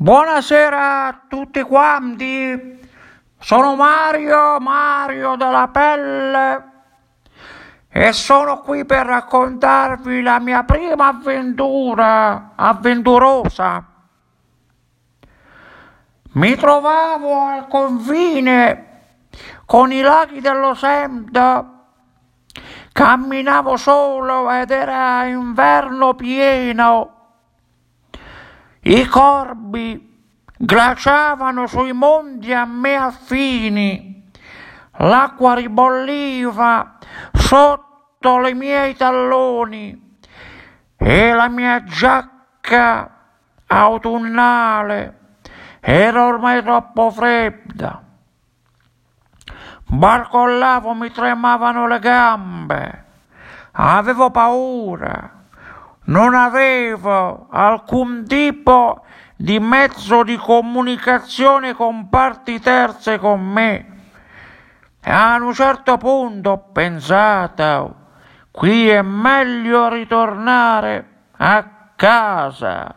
Buonasera a tutti quanti. Sono Mario, Mario della Pelle e sono qui per raccontarvi la mia prima avventura avventurosa. Mi trovavo al confine con i laghi dello Semda. Camminavo solo ed era inverno pieno. I corbi glaciavano sui monti a me affini, l'acqua ribolliva sotto i miei talloni e la mia giacca autunnale era ormai troppo fredda. Barcollavo, mi tremavano le gambe, avevo paura non avevo alcun tipo di mezzo di comunicazione con parti terze con me. E a un certo punto ho pensato, qui è meglio ritornare a casa.